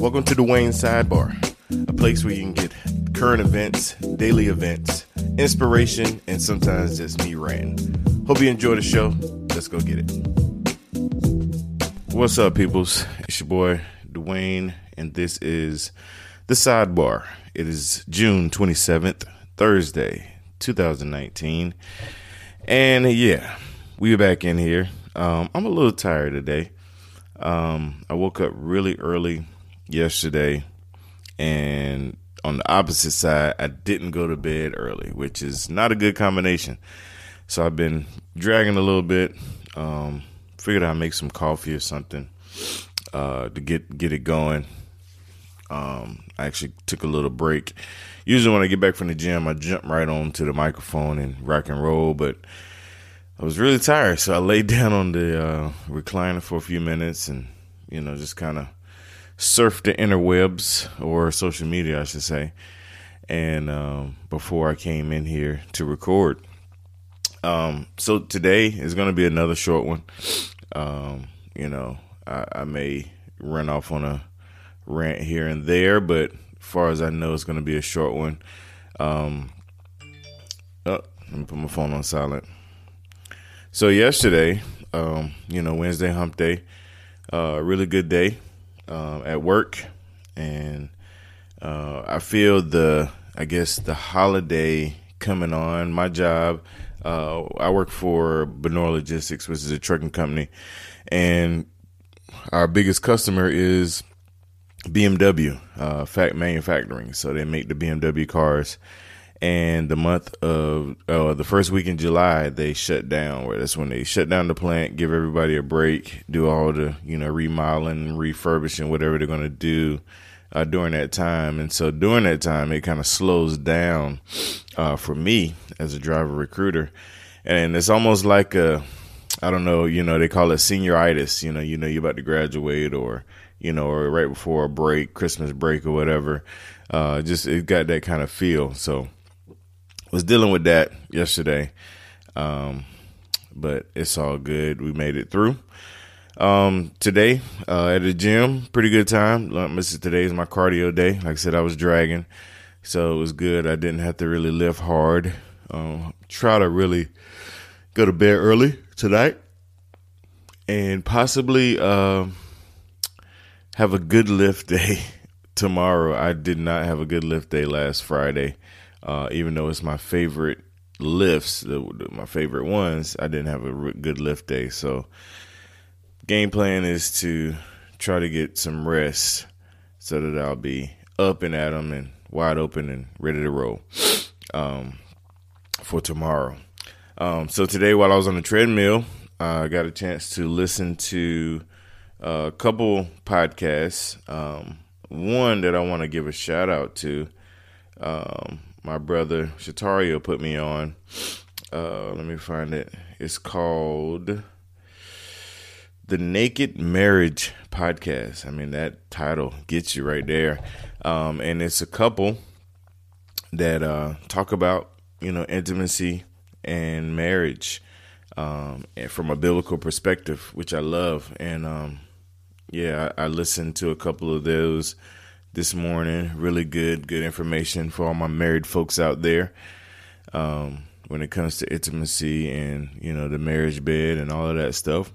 Welcome to the Wayne Sidebar, a place where you can get current events, daily events, inspiration, and sometimes just me ranting. Hope you enjoy the show. Let's go get it. What's up, peoples? It's your boy Dwayne, and this is the Sidebar. It is June 27th, Thursday, 2019. And yeah, we're back in here. Um, I'm a little tired today. Um, I woke up really early yesterday, and on the opposite side, I didn't go to bed early, which is not a good combination. So I've been dragging a little bit. Um, figured I'd make some coffee or something uh, to get get it going. Um, I actually took a little break. Usually, when I get back from the gym, I jump right on to the microphone and rock and roll, but I was really tired, so I laid down on the uh, recliner for a few minutes and you know just kind of surfed the interwebs or social media, I should say. And um, before I came in here to record, um, so today is going to be another short one. Um, you know, I, I, may run off on a rant here and there, but as far as I know, it's going to be a short one. Um, oh, let me put my phone on silent. So yesterday, um, you know, Wednesday Hump Day, uh, really good day uh, at work, and uh, I feel the, I guess the holiday coming on. My job, uh, I work for Benor Logistics, which is a trucking company, and our biggest customer is BMW, uh, Fact Manufacturing. So they make the BMW cars and the month of uh, the first week in July they shut down. Where that's when they shut down the plant, give everybody a break, do all the you know remodeling, refurbishing, whatever they're gonna do uh, during that time. And so during that time, it kind of slows down uh, for me as a driver recruiter, and it's almost like a I don't know, you know, they call it senioritis. You know, you know you're about to graduate or you know, or right before a break, Christmas break or whatever. Uh, just it got that kind of feel. So was dealing with that yesterday, um, but it's all good. We made it through. Um, today uh, at the gym, pretty good time. Today is my cardio day. Like I said, I was dragging, so it was good. I didn't have to really lift hard. Um, try to really go to bed early tonight, and possibly uh, have a good lift day tomorrow. I did not have a good lift day last Friday. Uh, even though it's my favorite lifts, my favorite ones, I didn't have a good lift day. So, game plan is to try to get some rest so that I'll be up and at them and wide open and ready to roll um, for tomorrow. Um, so today, while I was on the treadmill, I got a chance to listen to a couple podcasts. Um, one that I want to give a shout out to. Um, my brother Shatario put me on. Uh, let me find it. It's called the Naked Marriage Podcast. I mean, that title gets you right there. Um, and it's a couple that uh, talk about, you know, intimacy and marriage um, and from a biblical perspective, which I love. And um, yeah, I, I listened to a couple of those this morning. Really good, good information for all my married folks out there. Um, when it comes to intimacy and you know the marriage bed and all of that stuff,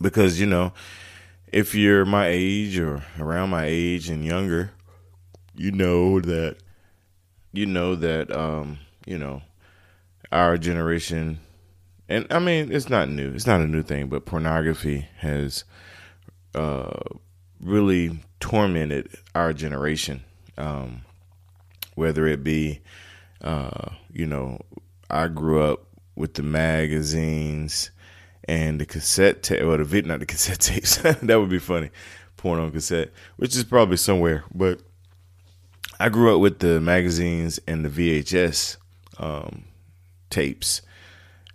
because you know if you're my age or around my age and younger, you know that you know that um, you know our generation and I mean it's not new. It's not a new thing, but pornography has uh, really tormented our generation. Um, whether it be, uh, you know, I grew up with the magazines and the cassette tape, or the vid, not the cassette tapes. that would be funny, porn on cassette, which is probably somewhere. But I grew up with the magazines and the VHS um, tapes,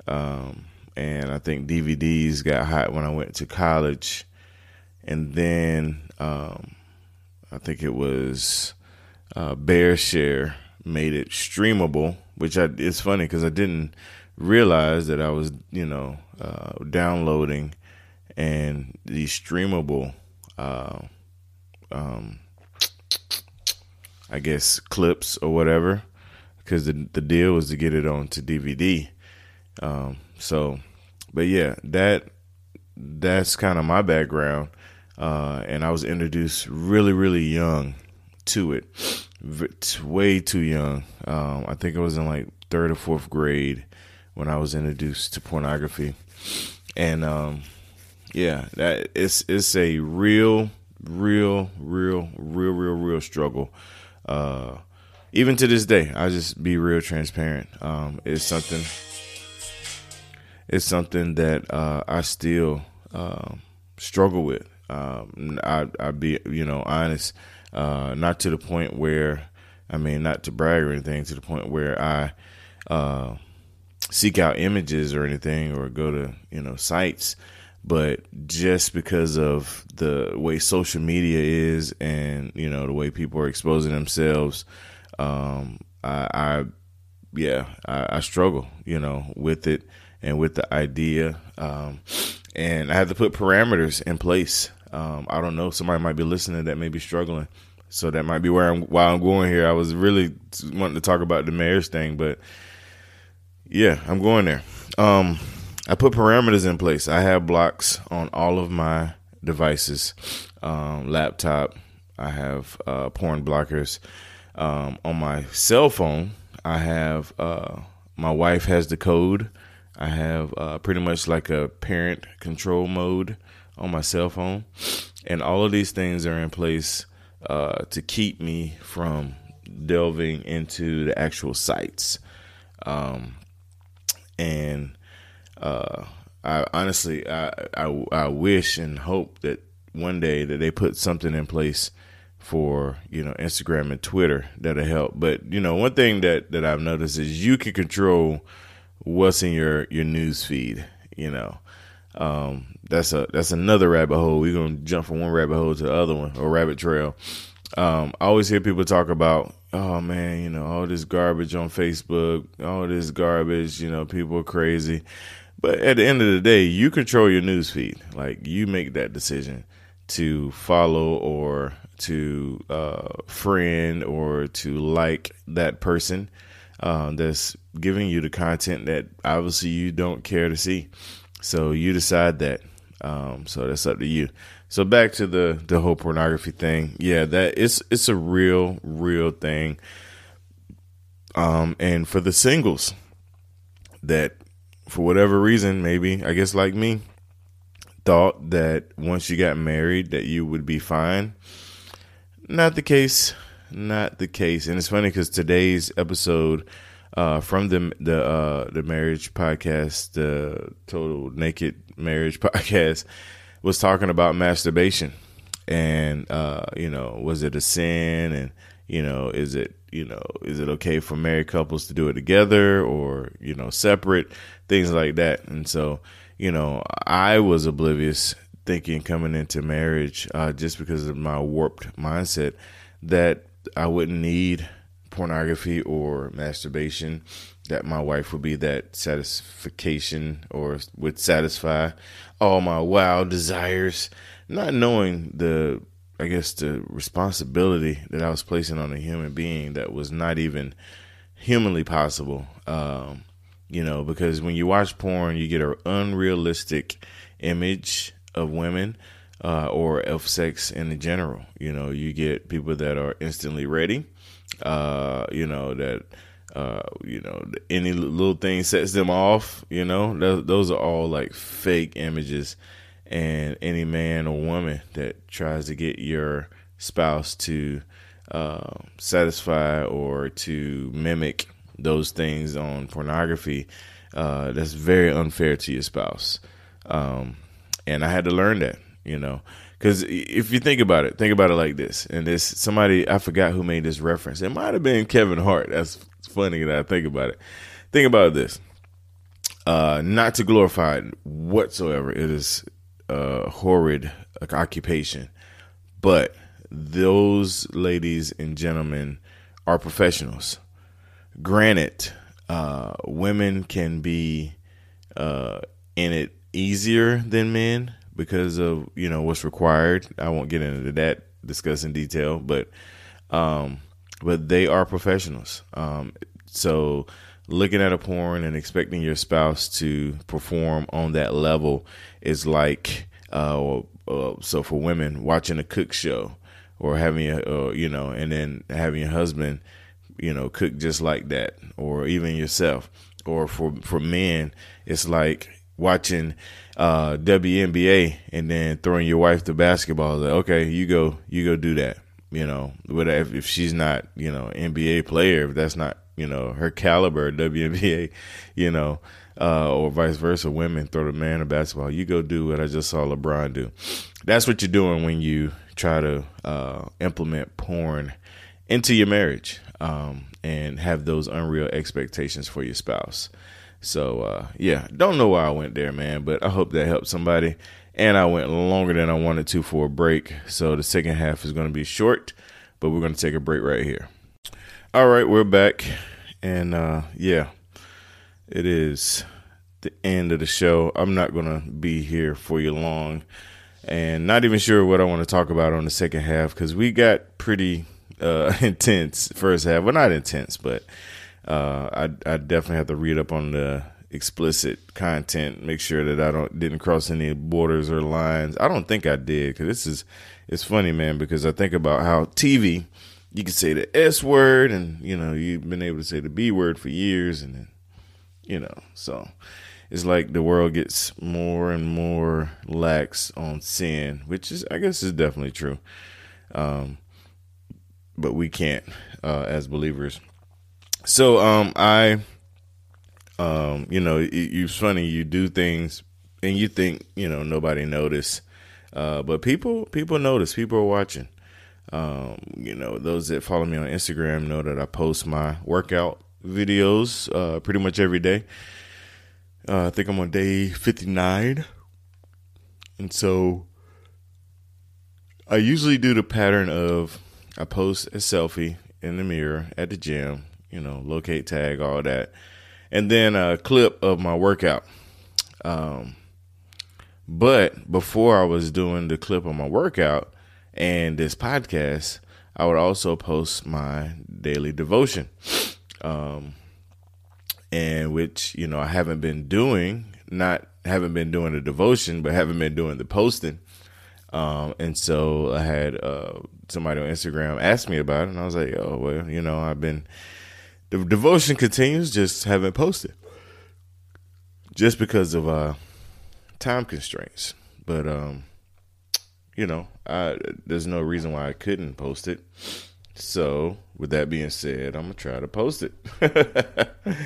um, and I think DVDs got hot when I went to college, and then um, I think it was uh, BearShare made it streamable, which I, it's funny because I didn't realize that I was, you know, uh, downloading and the streamable uh, uh, I guess clips or whatever, because the the deal was to get it onto DVD. Um, so, but yeah, that that's kind of my background, uh, and I was introduced really really young to it, way too young. Um, I think I was in like third or fourth grade when I was introduced to pornography, and um, yeah, that it's it's a real, real, real, real, real, real struggle. Uh, even to this day, I just be real transparent. Um, it's something. It's something that uh, I still uh, struggle with. Um, I I be you know honest, uh, not to the point where I mean not to brag or anything, to the point where I uh, seek out images or anything or go to you know sites but just because of the way social media is and you know the way people are exposing themselves um, I, I, yeah I, I, struggle you know with it and with the idea um, and i have to put parameters in place um, i don't know somebody might be listening that may be struggling so that might be where i'm while i'm going here i was really wanting to talk about the mayor's thing but yeah i'm going there um, I put parameters in place. I have blocks on all of my devices, um, laptop. I have uh, porn blockers um, on my cell phone. I have uh, my wife has the code. I have uh, pretty much like a parent control mode on my cell phone, and all of these things are in place uh, to keep me from delving into the actual sites. Um, and uh, I honestly, I, I, I wish and hope that one day that they put something in place for you know Instagram and Twitter that'll help. But you know, one thing that that I've noticed is you can control what's in your your news feed. You know, um, that's a that's another rabbit hole. We're gonna jump from one rabbit hole to the other one or rabbit trail. Um, I always hear people talk about, oh man, you know, all this garbage on Facebook, all this garbage. You know, people are crazy. But at the end of the day, you control your news feed. Like you make that decision to follow or to uh, friend or to like that person um, that's giving you the content that obviously you don't care to see. So you decide that. Um, so that's up to you. So back to the the whole pornography thing. Yeah, that it's it's a real real thing. Um, and for the singles that for whatever reason, maybe I guess like me, thought that once you got married that you would be fine. Not the case. Not the case. And it's funny because today's episode uh, from the the uh, the marriage podcast, the Total Naked Marriage podcast, was talking about masturbation, and uh, you know, was it a sin, and you know, is it you know, is it okay for married couples to do it together or you know separate? things like that. And so, you know, I was oblivious thinking coming into marriage uh, just because of my warped mindset that I wouldn't need pornography or masturbation, that my wife would be that satisfaction or would satisfy all my wild desires, not knowing the, I guess, the responsibility that I was placing on a human being that was not even humanly possible. Um, you know, because when you watch porn, you get an unrealistic image of women uh, or of sex in general. You know, you get people that are instantly ready, uh, you know, that, uh, you know, any little thing sets them off, you know, those, those are all like fake images. And any man or woman that tries to get your spouse to uh, satisfy or to mimic those things on pornography, uh, that's very unfair to your spouse. Um, and I had to learn that, you know, because if you think about it, think about it like this. And this somebody I forgot who made this reference. It might have been Kevin Hart. That's funny that I think about it. Think about this. Uh, not to glorify it whatsoever. It is a horrid occupation, but those ladies and gentlemen are professionals granted, uh, women can be uh, in it easier than men because of you know what's required. I won't get into that discuss in detail, but um, but they are professionals. Um, so looking at a porn and expecting your spouse to perform on that level is like uh, uh, so for women watching a cook show or having a uh, you know and then having your husband you know cook just like that or even yourself or for for men it's like watching uh, WNBA and then throwing your wife to basketball like, okay you go you go do that you know whatever if she's not you know NBA player if that's not you know, her caliber, WNBA, you know, uh, or vice versa, women throw the man a basketball. You go do what I just saw LeBron do. That's what you're doing when you try to uh, implement porn into your marriage um, and have those unreal expectations for your spouse. So uh, yeah, don't know why I went there, man, but I hope that helped somebody. And I went longer than I wanted to for a break, so the second half is going to be short, but we're going to take a break right here. All right, we're back. And uh, yeah, it is the end of the show. I'm not going to be here for you long and not even sure what I want to talk about on the second half because we got pretty uh, intense first half. Well, not intense, but uh, I, I definitely have to read up on the explicit content, make sure that I don't didn't cross any borders or lines. I don't think I did because this is it's funny, man, because I think about how TV you can say the S word, and you know you've been able to say the B word for years, and then you know so it's like the world gets more and more lax on sin, which is I guess is definitely true. Um, but we can't uh, as believers. So um, I, um, you know, it, it's funny you do things and you think you know nobody notice, uh, but people people notice. People are watching. Um, you know, those that follow me on Instagram know that I post my workout videos uh, pretty much every day. Uh, I think I'm on day 59. And so I usually do the pattern of I post a selfie in the mirror at the gym, you know, locate tag, all that, and then a clip of my workout. Um, but before I was doing the clip of my workout, and this podcast, I would also post my daily devotion, um, and which you know I haven't been doing, not haven't been doing the devotion, but haven't been doing the posting. Um, and so I had uh, somebody on Instagram ask me about it, and I was like, "Oh well, you know, I've been the devotion continues, just haven't posted, just because of uh, time constraints." But um, you know, I, there's no reason why I couldn't post it. So, with that being said, I'm gonna try to post it.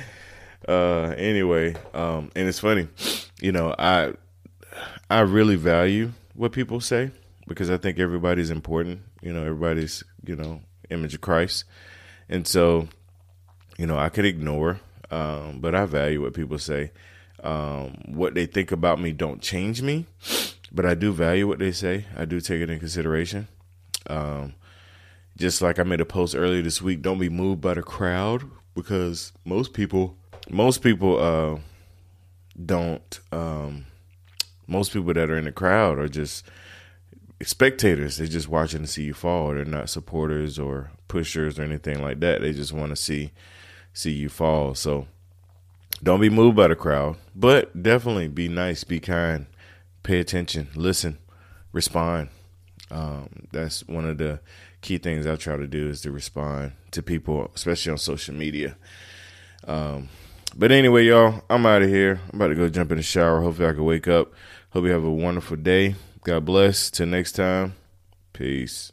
uh, anyway, um, and it's funny, you know, I I really value what people say because I think everybody's important. You know, everybody's you know image of Christ, and so you know I could ignore, um, but I value what people say. Um, what they think about me don't change me but I do value what they say. I do take it in consideration. Um, just like I made a post earlier this week, don't be moved by the crowd because most people, most people, uh, don't. Um, most people that are in the crowd are just spectators. They're just watching to see you fall. They're not supporters or pushers or anything like that. They just want to see see you fall. So don't be moved by the crowd, but definitely be nice, be kind, pay attention, listen, respond. Um, that's one of the key things I try to do is to respond to people, especially on social media. Um, but anyway, y'all, I'm out of here. I'm about to go jump in the shower. Hopefully, I can wake up. Hope you have a wonderful day. God bless. Till next time. Peace.